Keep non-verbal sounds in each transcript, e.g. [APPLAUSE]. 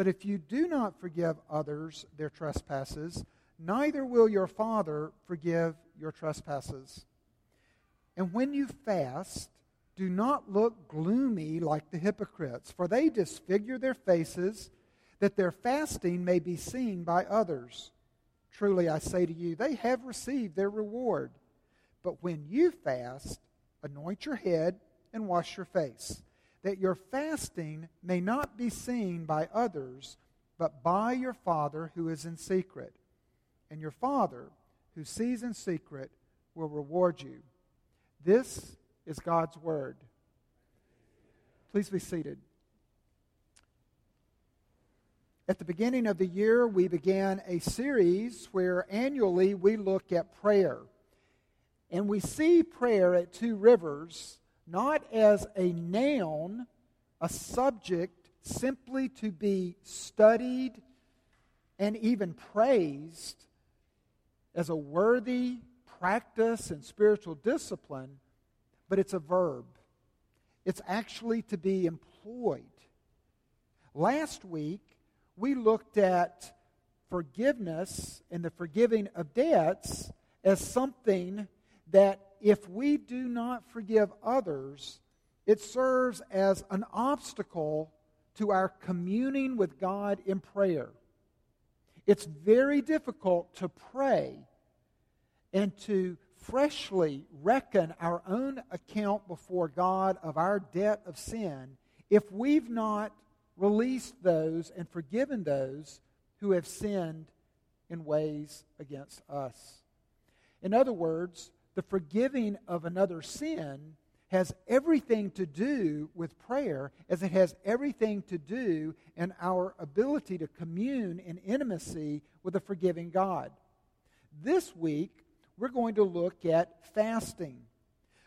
But if you do not forgive others their trespasses, neither will your Father forgive your trespasses. And when you fast, do not look gloomy like the hypocrites, for they disfigure their faces that their fasting may be seen by others. Truly, I say to you, they have received their reward. But when you fast, anoint your head and wash your face, that your fasting may not be seen by others, but by your Father who is in secret. And your Father, who sees in secret, will reward you. This is God's Word. Please be seated. At the beginning of the year, we began a series where annually we look at prayer. And we see prayer at Two Rivers not as a noun, a subject simply to be studied and even praised as a worthy practice and spiritual discipline, but it's a verb. It's actually to be employed. Last week, we looked at forgiveness and the forgiving of debts as something that if we do not forgive others, it serves as an obstacle to our communing with God in prayer. It's very difficult to pray and to freshly reckon our own account before God of our debt of sin if we've not released those and forgiven those who have sinned in ways against us. In other words, the forgiving of another sin has everything to do with prayer as it has everything to do in our ability to commune in intimacy with a forgiving God. This week, we're going to look at fasting.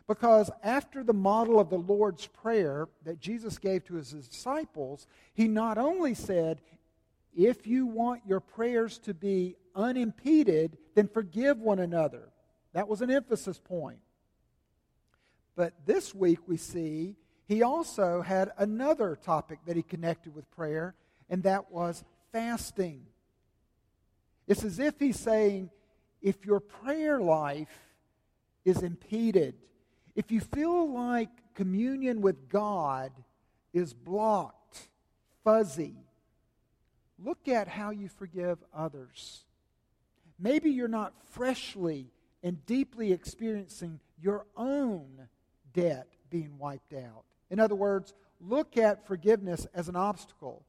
Because after the model of the Lord's Prayer that Jesus gave to his disciples, he not only said, if you want your prayers to be unimpeded, then forgive one another. That was an emphasis point. But this week we see he also had another topic that he connected with prayer, and that was fasting. It's as if he's saying, if your prayer life is impeded, if you feel like communion with God is blocked, fuzzy, look at how you forgive others. Maybe you're not freshly and deeply experiencing your own debt being wiped out. In other words, look at forgiveness as an obstacle.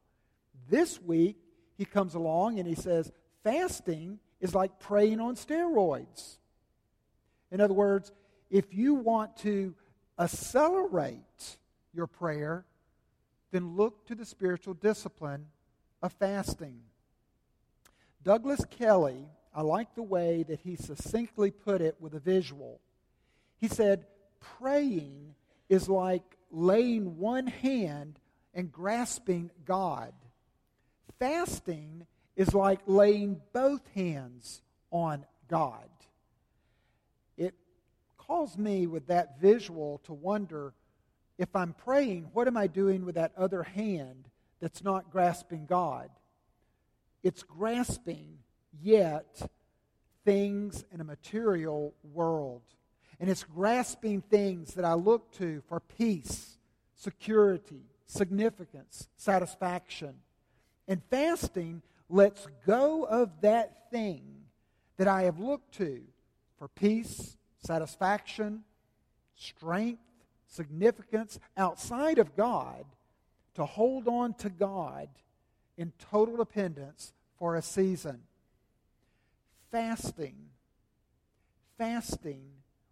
This week, he comes along and he says, fasting is like praying on steroids. In other words, if you want to accelerate your prayer, then look to the spiritual discipline of fasting. Douglas Kelly, I like the way that he succinctly put it with a visual. He said, Praying is like laying one hand and grasping God. Fasting is like laying both hands on God. It calls me with that visual to wonder if I'm praying, what am I doing with that other hand that's not grasping God? It's grasping, yet, things in a material world. And it's grasping things that I look to for peace, security, significance, satisfaction. And fasting lets go of that thing that I have looked to for peace, satisfaction, strength, significance outside of God to hold on to God in total dependence for a season. Fasting, fasting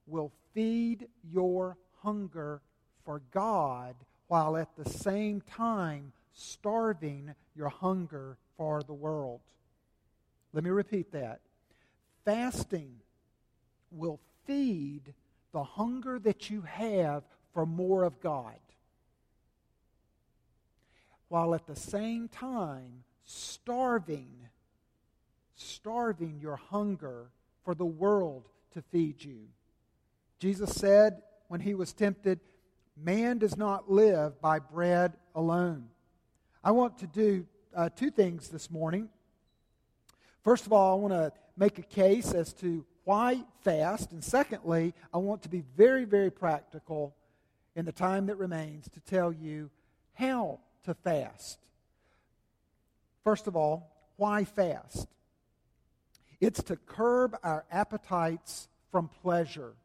will feed your hunger for God while at the same time starving your hunger for the world. Let me repeat that. Fasting will feed the hunger that you have for more of God, while at the same time starving, starving your hunger for the world to feed you. Jesus said when he was tempted, Man does not live by bread alone. I want to do uh, two things this morning. First of all, I want to make a case as to why fast. And secondly, I want to be very, very practical in the time that remains to tell you how to fast. First of all, why fast? It's to curb our appetites from pleasure.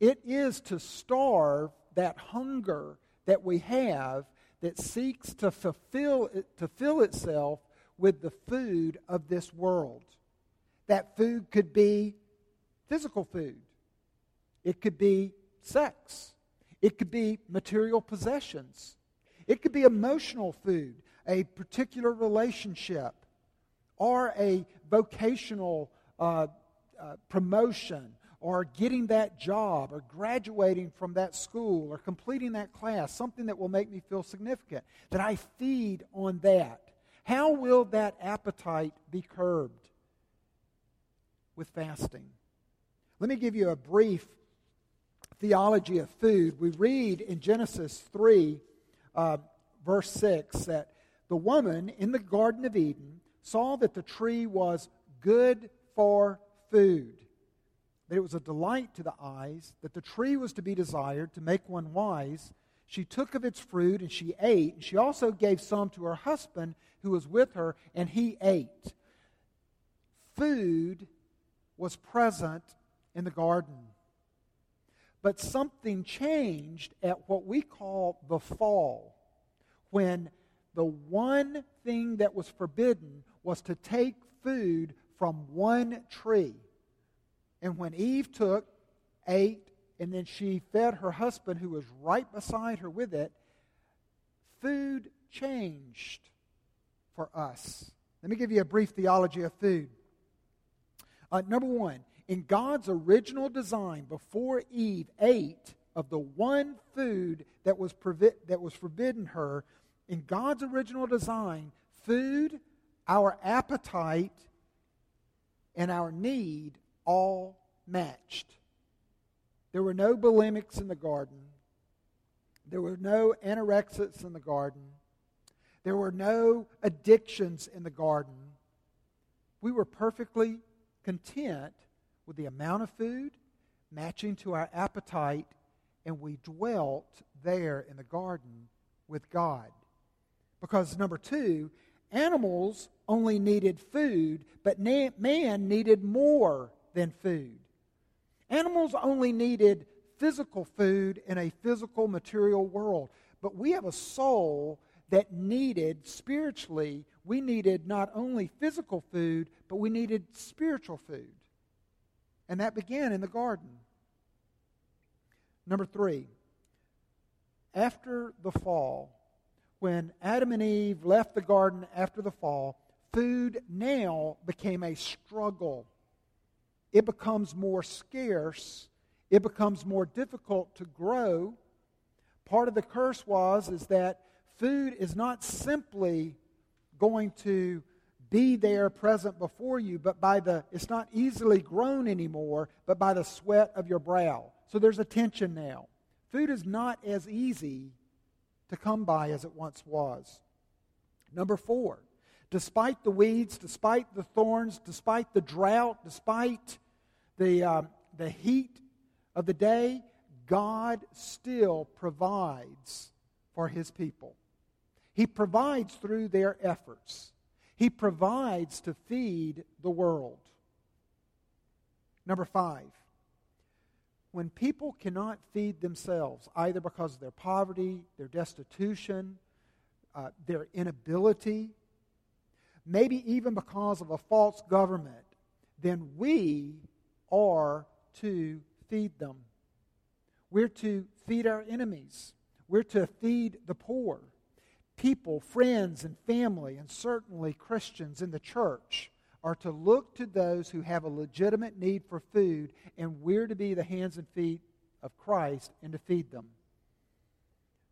It is to starve that hunger that we have that seeks to fulfill to fill itself with the food of this world. That food could be physical food. It could be sex. It could be material possessions. It could be emotional food, a particular relationship, or a vocational uh, uh, promotion, or getting that job, or graduating from that school, or completing that class, something that will make me feel significant, that I feed on that. How will that appetite be curbed? With fasting. Let me give you a brief theology of food. We read in Genesis 3, uh, verse 6, that the woman in the Garden of Eden saw that the tree was good for food, that it was a delight to the eyes, that the tree was to be desired to make one wise. She took of its fruit and she ate. And she also gave some to her husband who was with her, and he ate. Food was present in the garden. But something changed at what we call the fall, when the one thing that was forbidden was to take food from one tree. And when Eve took, ate, and then she fed her husband who was right beside her with it, food changed for us. Let me give you a brief theology of food. Uh, number one, in God's original design, before Eve ate of the one food that was, provi- that was forbidden her, in God's original design, food, our appetite, and our need all matched. There were no bulimics in the garden. There were no anorexics in the garden. There were no addictions in the garden. We were perfectly content with the amount of food matching to our appetite, and we dwelt there in the garden with God. Because, number two, animals only needed food, but man needed more than food. Animals only needed physical food in a physical material world, but we have a soul that needed spiritually, we needed not only physical food, but we needed spiritual food. And that began in the garden. Number three, after the fall, when Adam and Eve left the garden after the fall, food now became a struggle. It becomes more scarce. It becomes more difficult to grow. Part of the curse was is that food is not simply going to be there present before you, but by the, it's not easily grown anymore, but by the sweat of your brow. So there's a tension now. Food is not as easy to come by as it once was. Number four, despite the weeds, despite the thorns, despite the drought, despite the, um, the heat of the day, God still provides for his people. He provides through their efforts. He provides to feed the world. Number five, when people cannot feed themselves, either because of their poverty, their destitution, uh, their inability, maybe even because of a false government, then we are to feed them. We're to feed our enemies. We're to feed the poor. people, friends, and family, and certainly Christians in the church are to look to those who have a legitimate need for food, and we're to be the hands and feet of Christ and to feed them.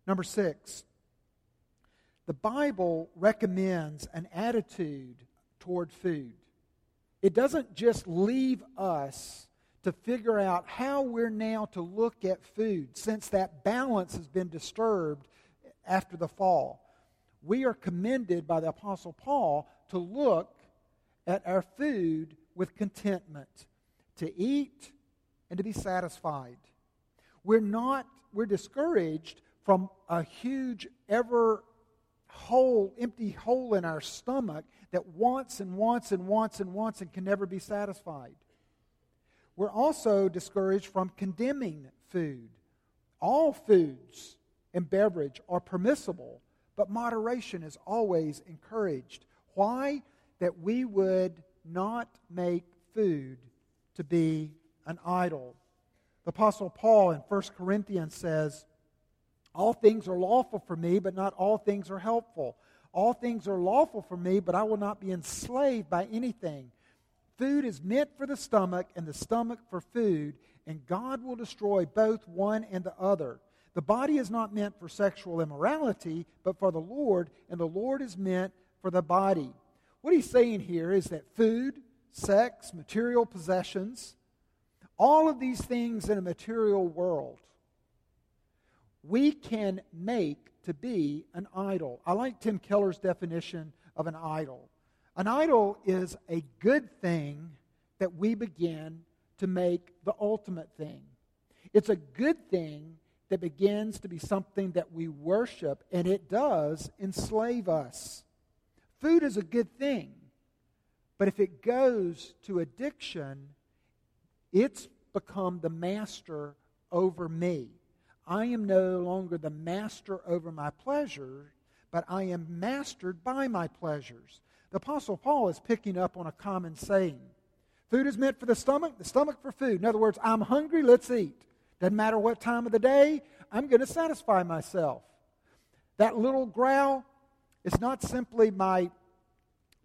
Number six, the Bible recommends an attitude toward food. It doesn't just leave us to figure out how we're now to look at food since that balance has been disturbed after the fall. We are commended by the Apostle Paul to look at our food with contentment, to eat and to be satisfied. We're not, we're discouraged from a huge, ever hole, empty hole in our stomach that wants and wants and wants and wants and can never be satisfied. We're also discouraged from condemning food. All foods and beverage are permissible, but moderation is always encouraged. Why? That we would not make food to be an idol. The Apostle Paul in 1 Corinthians says, All things are lawful for me, but not all things are helpful. All things are lawful for me, but I will not be enslaved by anything. Food is meant for the stomach, and the stomach for food, and God will destroy both one and the other. The body is not meant for sexual immorality, but for the Lord, and the Lord is meant for the body. What he's saying here is that food, sex, material possessions, all of these things in a material world, we can make to be an idol. I like Tim Keller's definition of an idol. An idol is a good thing that we begin to make the ultimate thing. It's a good thing that begins to be something that we worship, and it does enslave us. Food is a good thing, but if it goes to addiction, it's become the master over me. I am no longer the master over my pleasures, but I am mastered by my pleasures. The Apostle Paul is picking up on a common saying Food is meant for the stomach, the stomach for food. In other words, I'm hungry, let's eat. Doesn't matter what time of the day, I'm going to satisfy myself. That little growl is not simply my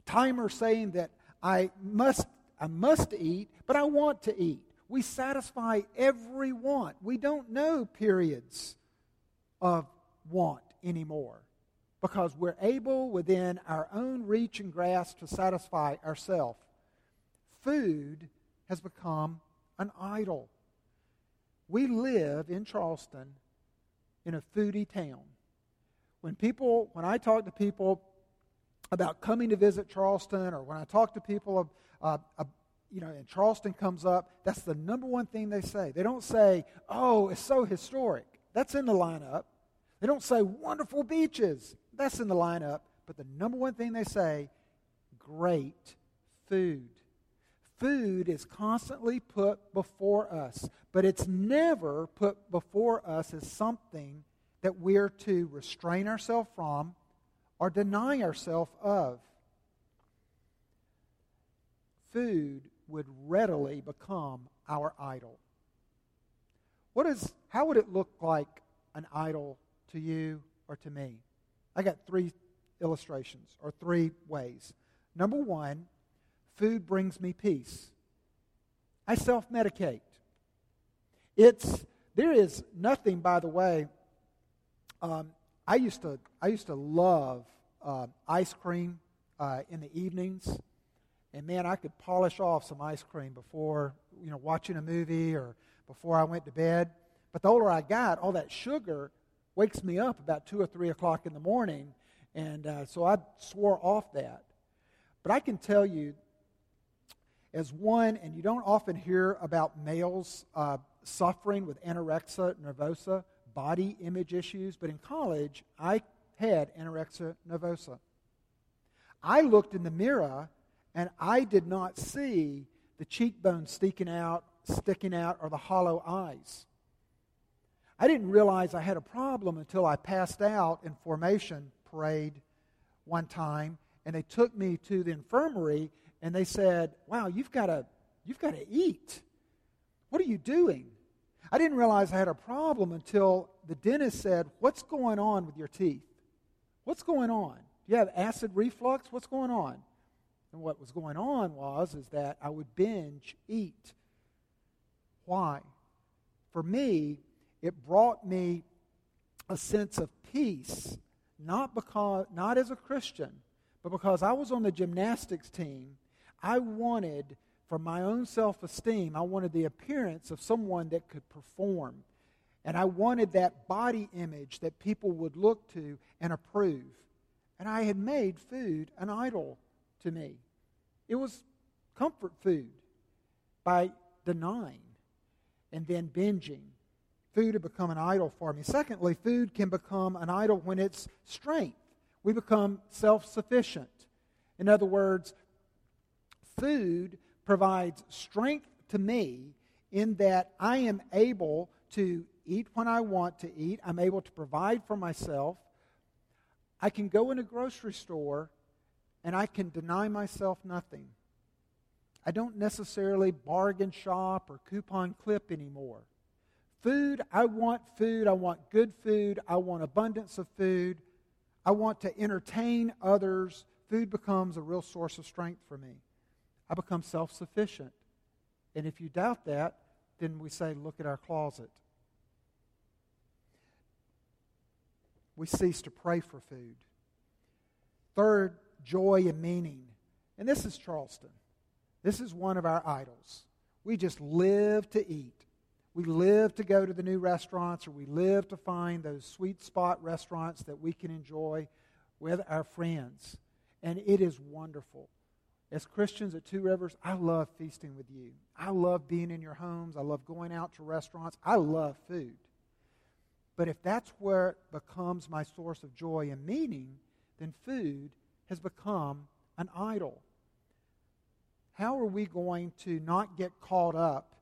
timer saying that I must, I must eat, but I want to eat. We satisfy every want. We don't know periods of want anymore because we're able within our own reach and grasp to satisfy ourselves. Food has become an idol. We live in Charleston in a foodie town. When people, when I talk to people about coming to visit Charleston, or when I talk to people, uh, uh, you know, and Charleston comes up, that's the number one thing they say. They don't say, "Oh, it's so historic." That's in the lineup. They don't say wonderful beaches. That's in the lineup. But the number one thing they say great food. Food is constantly put before us, but it's never put before us as something that we're to restrain ourselves from or deny ourselves of. Food would readily become our idol. What is, how would it look like an idol to you or to me? I got three illustrations or three ways. Number one, food brings me peace. I self medicate. It's there is nothing, by the way. Um, I used to I used to love uh, ice cream uh, in the evenings, and man, I could polish off some ice cream before you know watching a movie or before I went to bed. But the older I got, all that sugar wakes me up about 2 or 3 o'clock in the morning. And uh, so I swore off that. But I can tell you, as one, and you don't often hear about males uh, suffering with anorexia nervosa, body image issues, but in college, I had anorexia nervosa. I looked in the mirror and I did not see the cheekbones sticking out, sticking out, or the hollow eyes. I didn't realize I had a problem until I passed out in formation parade one time, and they took me to the infirmary, and they said, "Wow, you've got to, you've got to eat. What are you doing?" I didn't realize I had a problem until the dentist said, "What's going on with your teeth? What's going on? Do you have acid reflux? What's going on? And what was going on was is that I would binge eat. Why? For me, it brought me a sense of peace, not because not as a Christian, but because I was on the gymnastics team, I wanted for my own self-esteem, I wanted the appearance of someone that could perform. And I wanted that body image that people would look to and approve. And I had made food an idol to me. It was comfort food by denying and then binging. Food had become an idol for me. Secondly, food can become an idol when it's strength. We become self sufficient. In other words, food provides strength to me in that I am able to eat when I want to eat. I'm able to provide for myself. I can go in a grocery store and I can deny myself nothing. I don't necessarily bargain shop or coupon clip anymore. Food, I want food. I want good food. I want abundance of food. I want to entertain others. Food becomes a real source of strength for me. I become self sufficient. And if you doubt that, then we say, look at our closet. We cease to pray for food. Third, joy and meaning. And this is Charleston. This is one of our idols. We just live to eat. We live to go to the new restaurants, or we live to find those sweet spot restaurants that we can enjoy with our friends. And it is wonderful. As Christians at Two Rivers, I love feasting with you. I love being in your homes. I love going out to restaurants. I love food. But if that's where it becomes my source of joy and meaning, then food has become an idol. How are we going to not get caught up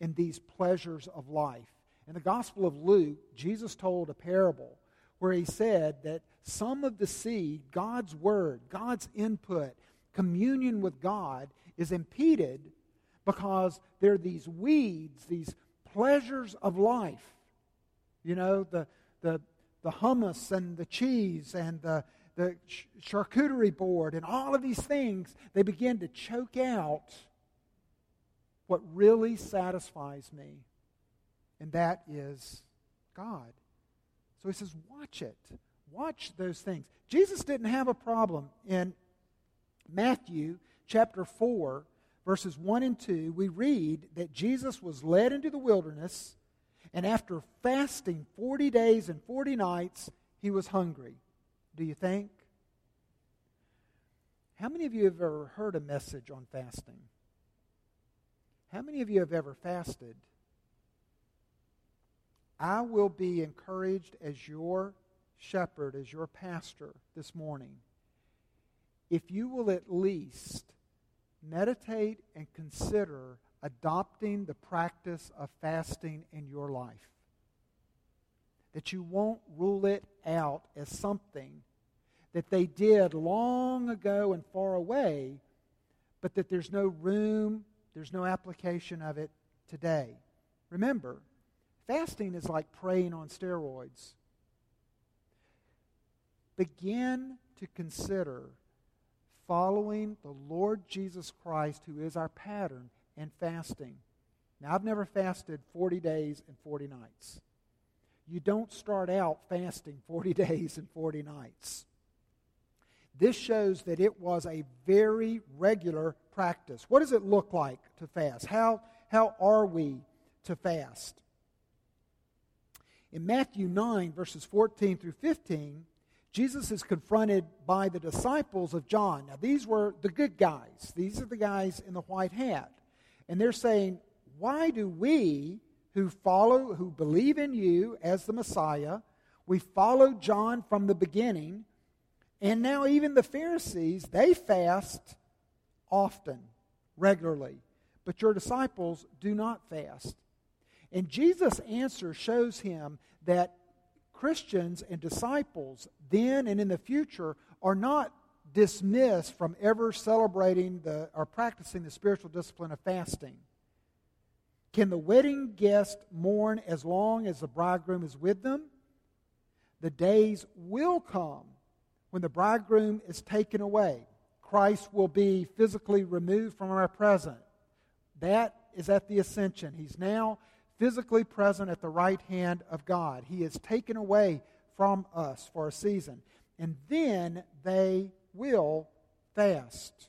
in these pleasures of life? In the Gospel of Luke, Jesus told a parable where he said that some of the seed, God's word, God's input, communion with God is impeded because there are these weeds, these pleasures of life. You know, the, the, the hummus and the cheese and the, the charcuterie board and all of these things, they begin to choke out what really satisfies me, and that is God. So he says, watch it. Watch those things. Jesus didn't have a problem in Matthew chapter 4, verses 1 and 2, we read that Jesus was led into the wilderness, and after fasting 40 days and 40 nights, he was hungry. Do you think? How many of you have ever heard a message on fasting? How many of you have ever fasted? I will be encouraged as your shepherd, as your pastor this morning if you will at least meditate and consider adopting the practice of fasting in your life. That you won't rule it out as something that they did long ago and far away, but that there's no room, there's no application of it today. Remember, fasting is like praying on steroids. Begin to consider following the Lord Jesus Christ, who is our pattern, and fasting. Now, I've never fasted 40 days and 40 nights. You don't start out fasting 40 [LAUGHS] days and 40 nights. This shows that it was a very regular practice. What does it look like to fast? How, how are we to fast? In Matthew 9, verses 14 through 15, Jesus is confronted by the disciples of John. Now, these were the good guys. These are the guys in the white hat. And they're saying, Why do we who follow, who believe in you as the Messiah, we followed John from the beginning, and now even the Pharisees, they fast often, regularly, but your disciples do not fast. And Jesus' answer shows him that Christians and disciples then and in the future are not dismissed from ever celebrating the, or practicing the spiritual discipline of fasting. Can the wedding guest mourn as long as the bridegroom is with them? The days will come when the bridegroom is taken away, Christ will be physically removed from our present. That is at the ascension. He's now physically present at the right hand of God. He is taken away from us for a season. And then they will fast.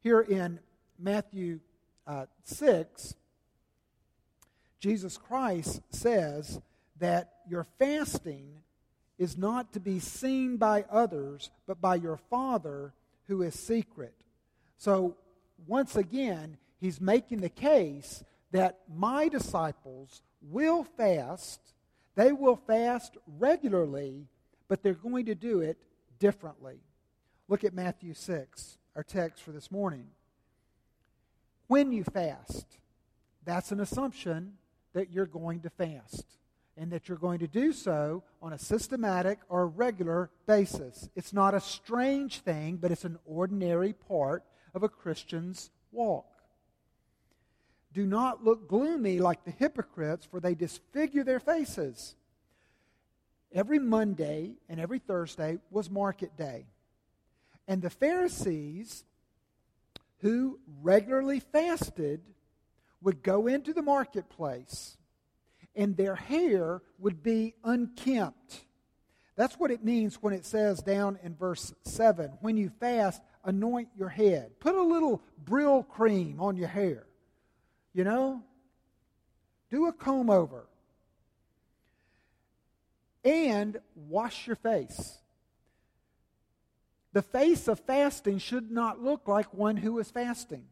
Here in Matthew uh, 6, Jesus Christ says that your fasting is not to be seen by others, but by your Father who is secret. So, once again, he's making the case that my disciples will fast. They will fast regularly, but they're going to do it differently. Look at Matthew 6, our text for this morning. When you fast, that's an assumption that you're going to fast and that you're going to do so on a systematic or regular basis. It's not a strange thing, but it's an ordinary part of a Christian's walk. Do not look gloomy like the hypocrites, for they disfigure their faces. Every Monday and every Thursday was market day. And the Pharisees, who regularly fasted, would go into the marketplace and their hair would be unkempt. That's what it means when it says down in verse 7 when you fast, anoint your head. Put a little Brylcreem on your hair. You know? Do a comb over. And wash your face. The face of fasting should not look like one who is fasting.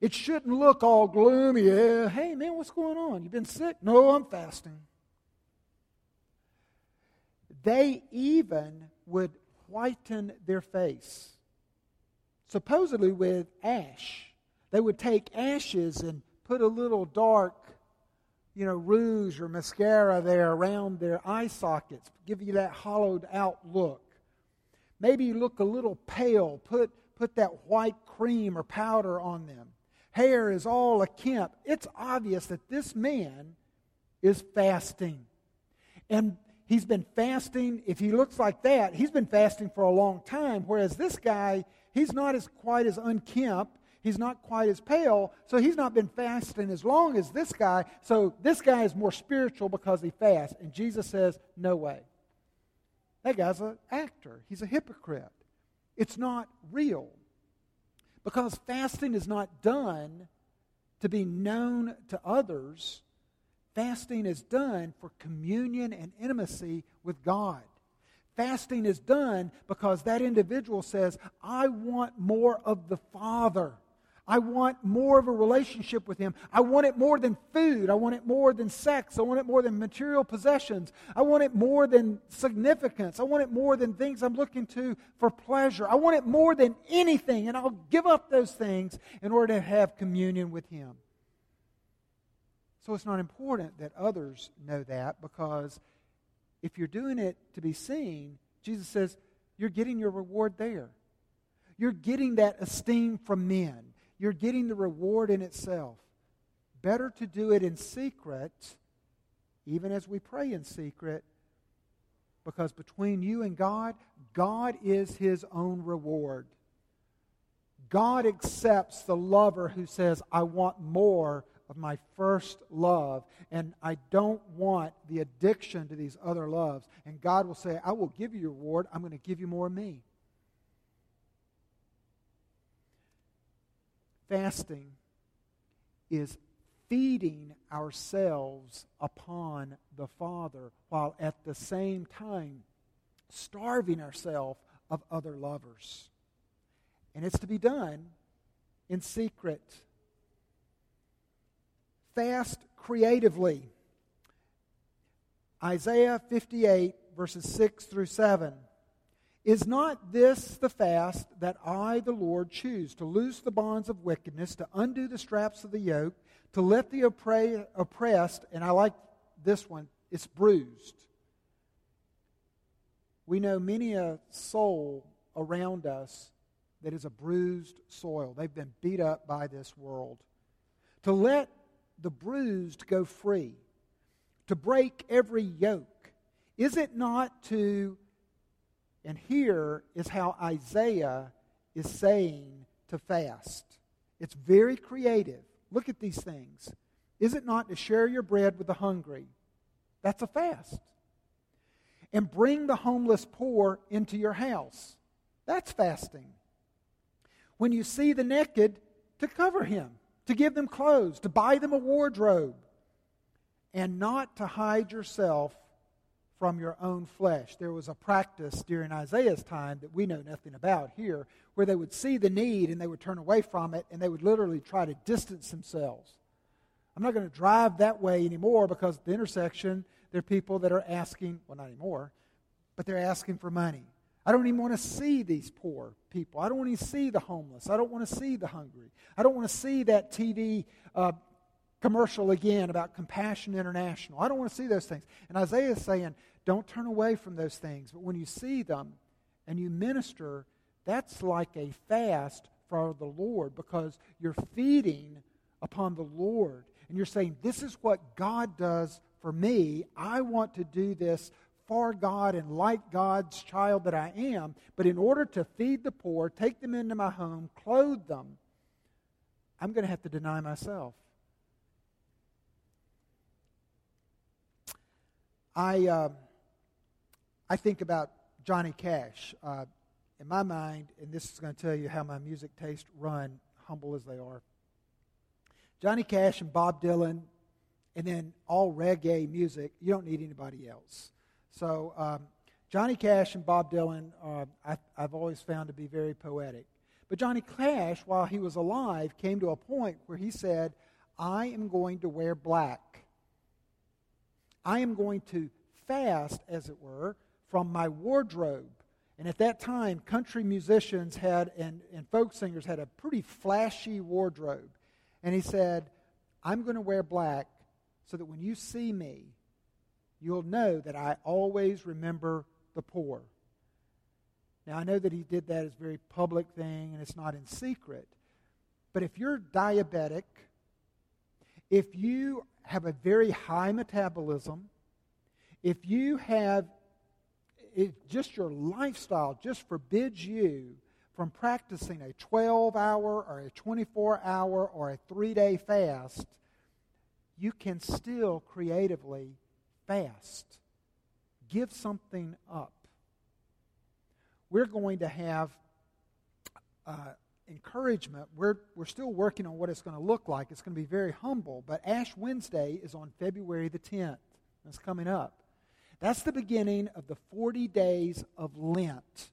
It shouldn't look all gloomy. Hey, man, what's going on? You've been sick? No, I'm fasting. They even would whiten their face, supposedly with ash. They would take ashes and put a little dark, you know, rouge or mascara there around their eye sockets, give you that hollowed out look. Maybe you look a little pale, put, put that white cream or powder on them. Hair is all akempt. It's obvious that this man is fasting. And he's been fasting, if he looks like that, he's been fasting for a long time, whereas this guy, he's not as quite as unkempt He's not quite as pale, so he's not been fasting as long as this guy. So this guy is more spiritual because he fasts. And Jesus says, No way. That guy's an actor, he's a hypocrite. It's not real. Because fasting is not done to be known to others, fasting is done for communion and intimacy with God. Fasting is done because that individual says, I want more of the Father. I want more of a relationship with Him. I want it more than food. I want it more than sex. I want it more than material possessions. I want it more than significance. I want it more than things I'm looking to for pleasure. I want it more than anything, and I'll give up those things in order to have communion with Him. So it's not important that others know that because if you're doing it to be seen, Jesus says, you're getting your reward there. You're getting that esteem from men you're getting the reward in itself. Better to do it in secret, even as we pray in secret, because between you and God, God is his own reward. God accepts the lover who says, I want more of my first love, and I don't want the addiction to these other loves. And God will say, I will give you your reward. I'm going to give you more of me. Fasting is feeding ourselves upon the Father while at the same time starving ourselves of other lovers. And it's to be done in secret. Fast creatively. Isaiah 58, verses 6 through 7. Is not this the fast that I, the Lord, choose to loose the bonds of wickedness, to undo the straps of the yoke, to let the oppressed, and I like this one, it's bruised. We know many a soul around us that is a bruised soil. They've been beat up by this world. To let the bruised go free, to break every yoke. Is it not to And here is how Isaiah is saying to fast. It's very creative. Look at these things. Is it not to share your bread with the hungry? That's a fast. And bring the homeless poor into your house. That's fasting. When you see the naked, to cover him, to give them clothes, to buy them a wardrobe, and not to hide yourself from your own flesh. There was a practice during Isaiah's time that we know nothing about here, where they would see the need and they would turn away from it and they would literally try to distance themselves. I'm not going to drive that way anymore because at the intersection, there are people that are asking, well, not anymore, but they're asking for money. I don't even want to see these poor people. I don't want to see the homeless. I don't want to see the hungry. I don't want to see that TV uh, commercial again about Compassion International. I don't want to see those things. And Isaiah is saying, don't turn away from those things. But when you see them and you minister, that's like a fast for the Lord because you're feeding upon the Lord. And you're saying, This is what God does for me. I want to do this for God and like God's child that I am. But in order to feed the poor, take them into my home, clothe them, I'm going to have to deny myself. I. Uh, I think about Johnny Cash. Uh, in my mind, and this is going to tell you how my music taste run, humble as they are. Johnny Cash and Bob Dylan, and then all reggae music, you don't need anybody else. So, um, Johnny Cash and Bob Dylan, uh, I, I've always found to be very poetic. But Johnny Cash, while he was alive, came to a point where he said, I am going to wear black. I am going to fast, as it were, from my wardrobe. And at that time, country musicians had and, and folk singers had a pretty flashy wardrobe. And he said, I'm going to wear black so that when you see me, you'll know that I always remember the poor. Now, I know that he did that as a very public thing and it's not in secret. But if you're diabetic, if you have a very high metabolism, if you have it, just your lifestyle just forbids you from practicing a 12 hour or a 24 hour or a three day fast, you can still creatively fast. Give something up. We're going to have uh, encouragement. We're, we're still working on what it's going to look like. It's going to be very humble, but Ash Wednesday is on February the 10th. That's coming up. That's the beginning of the 40 days of Lent.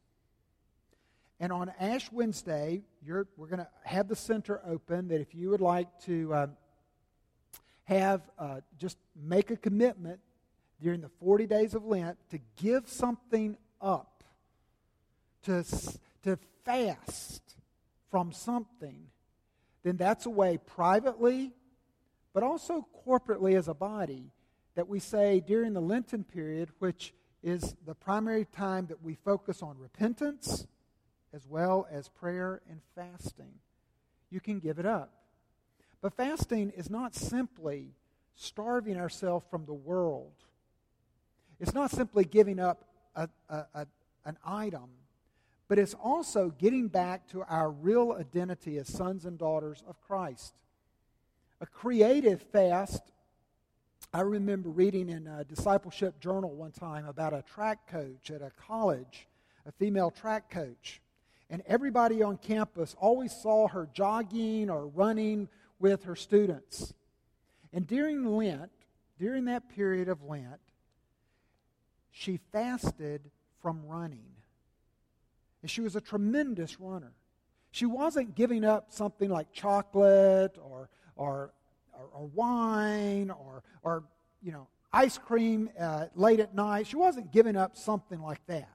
And on Ash Wednesday, we're going to have the center open that if you would like to uh, have, uh, just make a commitment during the 40 days of Lent to give something up, to, to fast from something, then that's a way privately, but also corporately as a body that we say during the Lenten period, which is the primary time that we focus on repentance as well as prayer and fasting. You can give it up. But fasting is not simply starving ourselves from the world, it's not simply giving up a, a, a, an item, but it's also getting back to our real identity as sons and daughters of Christ. A creative fast I remember reading in a discipleship journal one time about a track coach at a college, a female track coach. And everybody on campus always saw her jogging or running with her students. And during Lent, during that period of Lent, she fasted from running. And she was a tremendous runner. She wasn't giving up something like chocolate or, or or, or wine or, or, you know, ice cream uh, late at night. She wasn't giving up something like that.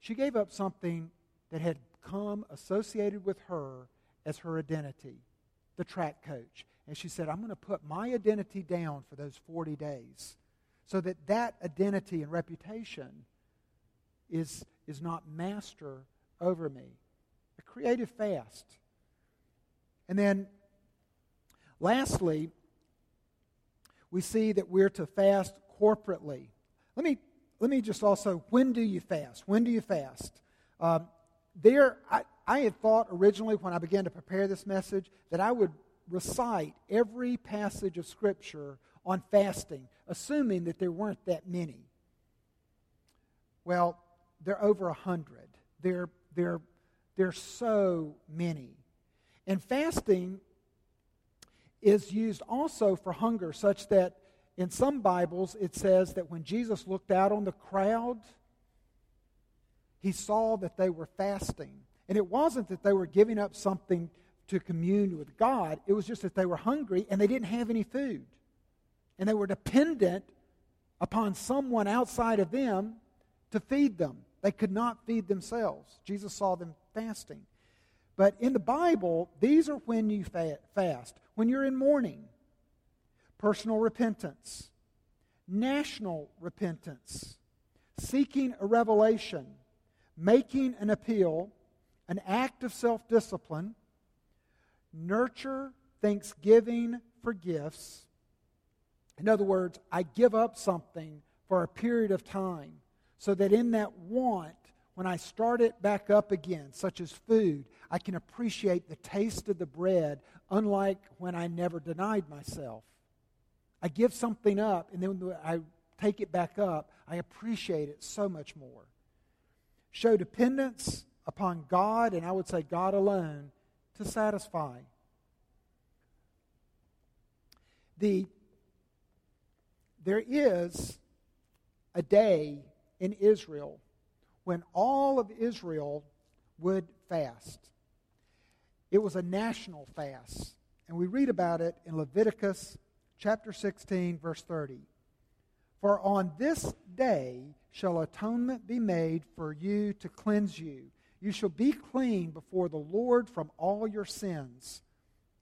She gave up something that had come associated with her as her identity, the track coach. And she said, I'm going to put my identity down for those 40 days so that that identity and reputation is, is not master over me. A creative fast. And then Lastly, we see that we're to fast corporately. Let me, let me just also, when do you fast? When do you fast? Um, there, I, I had thought originally when I began to prepare this message that I would recite every passage of Scripture on fasting, assuming that there weren't that many. Well, there are over a hundred. There, there, there are so many. And fasting is used also for hunger, such that in some Bibles it says that when Jesus looked out on the crowd, he saw that they were fasting. And it wasn't that they were giving up something to commune with God, it was just that they were hungry and they didn't have any food. And they were dependent upon someone outside of them to feed them. They could not feed themselves. Jesus saw them fasting. But in the Bible, these are when you fast. When you're in mourning, personal repentance, national repentance, seeking a revelation, making an appeal, an act of self discipline, nurture thanksgiving for gifts. In other words, I give up something for a period of time so that in that want, when I start it back up again, such as food, I can appreciate the taste of the bread, unlike when I never denied myself. I give something up, and then when I take it back up, I appreciate it so much more. Show dependence upon God, and I would say God alone, to satisfy. The, there is a day in Israel when all of Israel would fast. It was a national fast. And we read about it in Leviticus chapter 16, verse 30. For on this day shall atonement be made for you to cleanse you. You shall be clean before the Lord from all your sins.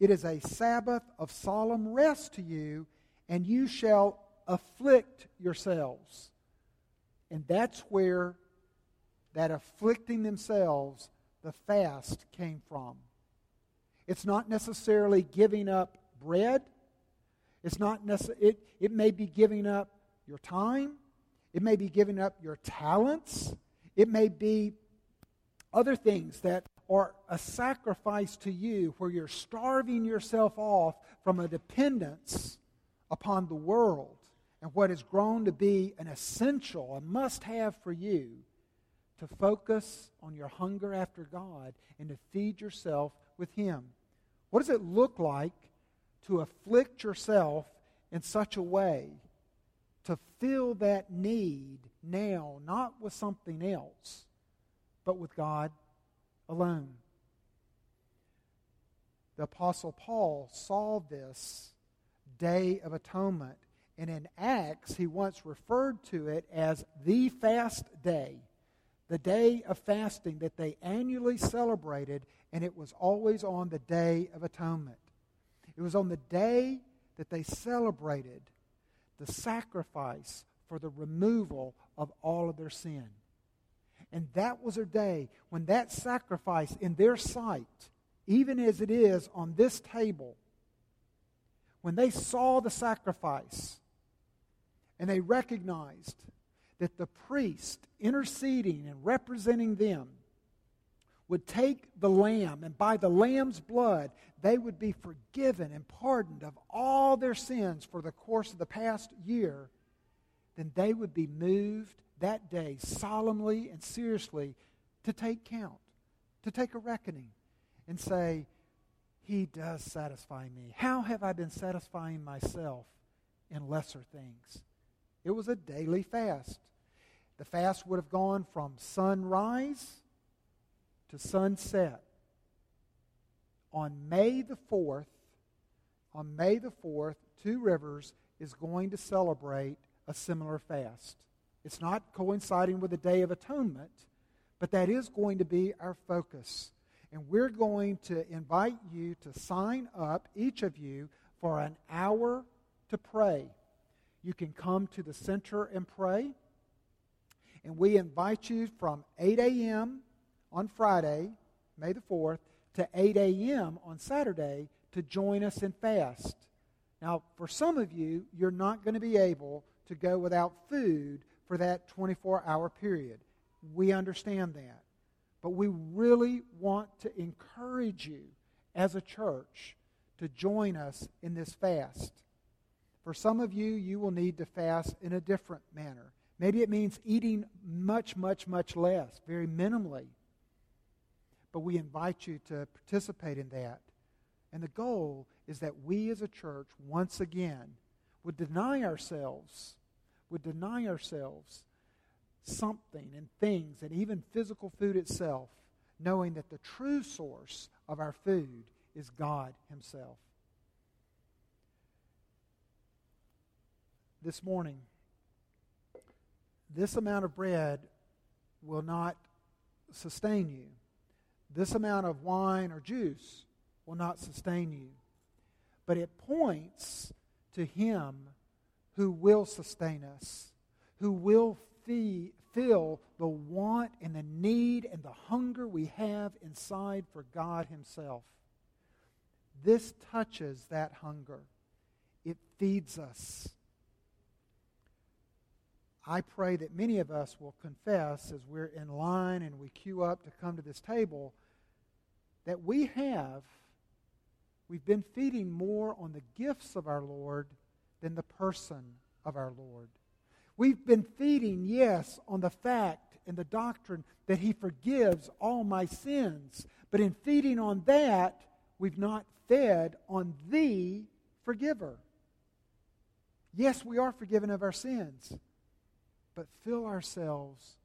It is a Sabbath of solemn rest to you, and you shall afflict yourselves. And that's where that afflicting themselves, the fast came from. It's not necessarily giving up bread. It's not necess- it, it may be giving up your time. It may be giving up your talents. It may be other things that are a sacrifice to you where you're starving yourself off from a dependence upon the world and what has grown to be an essential, a must have for you to focus on your hunger after God and to feed yourself with Him. What does it look like to afflict yourself in such a way to fill that need now, not with something else, but with God alone? The Apostle Paul saw this day of atonement, and in Acts, he once referred to it as the fast day the day of fasting that they annually celebrated, and it was always on the Day of Atonement. It was on the day that they celebrated the sacrifice for the removal of all of their sin. And that was a day when that sacrifice in their sight, even as it is on this table, when they saw the sacrifice and they recognized that the priest interceding and representing them would take the lamb, and by the lamb's blood, they would be forgiven and pardoned of all their sins for the course of the past year, then they would be moved that day solemnly and seriously to take count, to take a reckoning, and say, He does satisfy me. How have I been satisfying myself in lesser things? It was a daily fast. The fast would have gone from sunrise to sunset. On May the 4th, on May the 4th, Two Rivers is going to celebrate a similar fast. It's not coinciding with the Day of Atonement, but that is going to be our focus. And we're going to invite you to sign up, each of you, for an hour to pray. You can come to the center and pray. And we invite you from 8 a.m. on Friday, May the 4th, to 8 a.m. on Saturday to join us in fast. Now, for some of you, you're not going to be able to go without food for that 24 hour period. We understand that. But we really want to encourage you as a church to join us in this fast. For some of you, you will need to fast in a different manner. Maybe it means eating much, much, much less, very minimally. But we invite you to participate in that. And the goal is that we as a church, once again, would deny ourselves, would deny ourselves something and things and even physical food itself, knowing that the true source of our food is God Himself. This morning, this amount of bread will not sustain you. This amount of wine or juice will not sustain you. But it points to Him who will sustain us, who will fee, fill the want and the need and the hunger we have inside for God Himself. This touches that hunger, it feeds us. I pray that many of us will confess as we're in line and we queue up to come to this table that we have, we've been feeding more on the gifts of our Lord than the person of our Lord. We've been feeding, yes, on the fact and the doctrine that He forgives all my sins. But in feeding on that, we've not fed on the forgiver. Yes, we are forgiven of our sins, but fill ourselves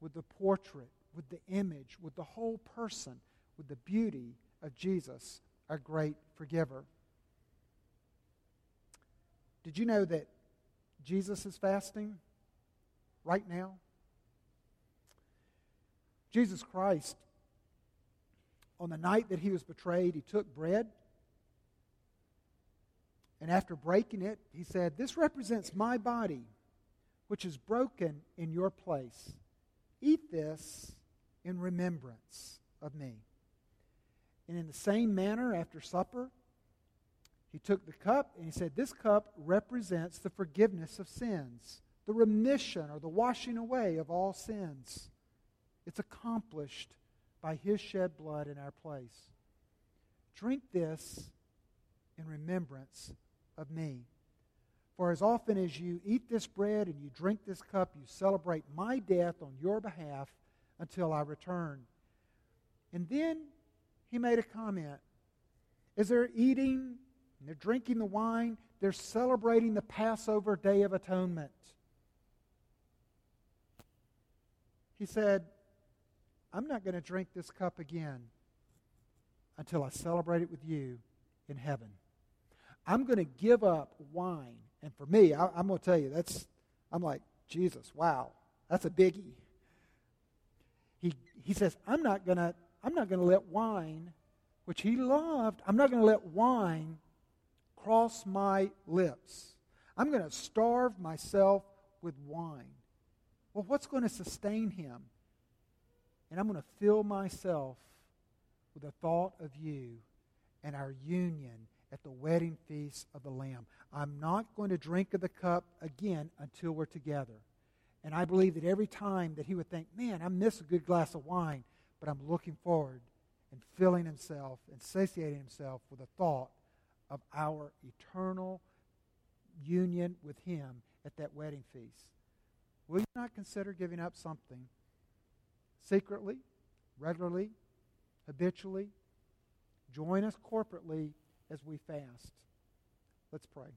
with the portrait, with the image, with the whole person, with the beauty of Jesus, our great forgiver. Did you know that Jesus is fasting right now? Jesus Christ, on the night that he was betrayed, he took bread. And after breaking it, he said, This represents my body, which is broken in your place. Eat this in remembrance of me. And in the same manner, after supper, he took the cup and he said, This cup represents the forgiveness of sins, the remission or the washing away of all sins. It's accomplished by his shed blood in our place. Drink this in remembrance of me. For as often as you eat this bread and you drink this cup, you celebrate my death on your behalf until I return. And then he made a comment. As they're eating and they're drinking the wine, they're celebrating the Passover Day of Atonement. He said, I'm not going to drink this cup again until I celebrate it with you in heaven. I'm going to give up wine. And for me, I, am going to tell you, that's, I'm like, Jesus, wow, that's a biggie. He, he says, I'm not going to, I'm not going to let wine, which he loved, I'm not going to let wine cross my lips. I'm going to starve myself with wine. Well, what's going to sustain him? And I'm going to fill myself with the thought of you and our union at the wedding feast of the Lamb. I'm not going to drink of the cup again until we're together. And I believe that every time that he would think, man, I miss a good glass of wine, but I'm looking forward and filling himself and satiating himself with the thought of our eternal union with him at that wedding feast. Will you not consider giving up something secretly, regularly, habitually? Join us corporately as we fast. Let's pray.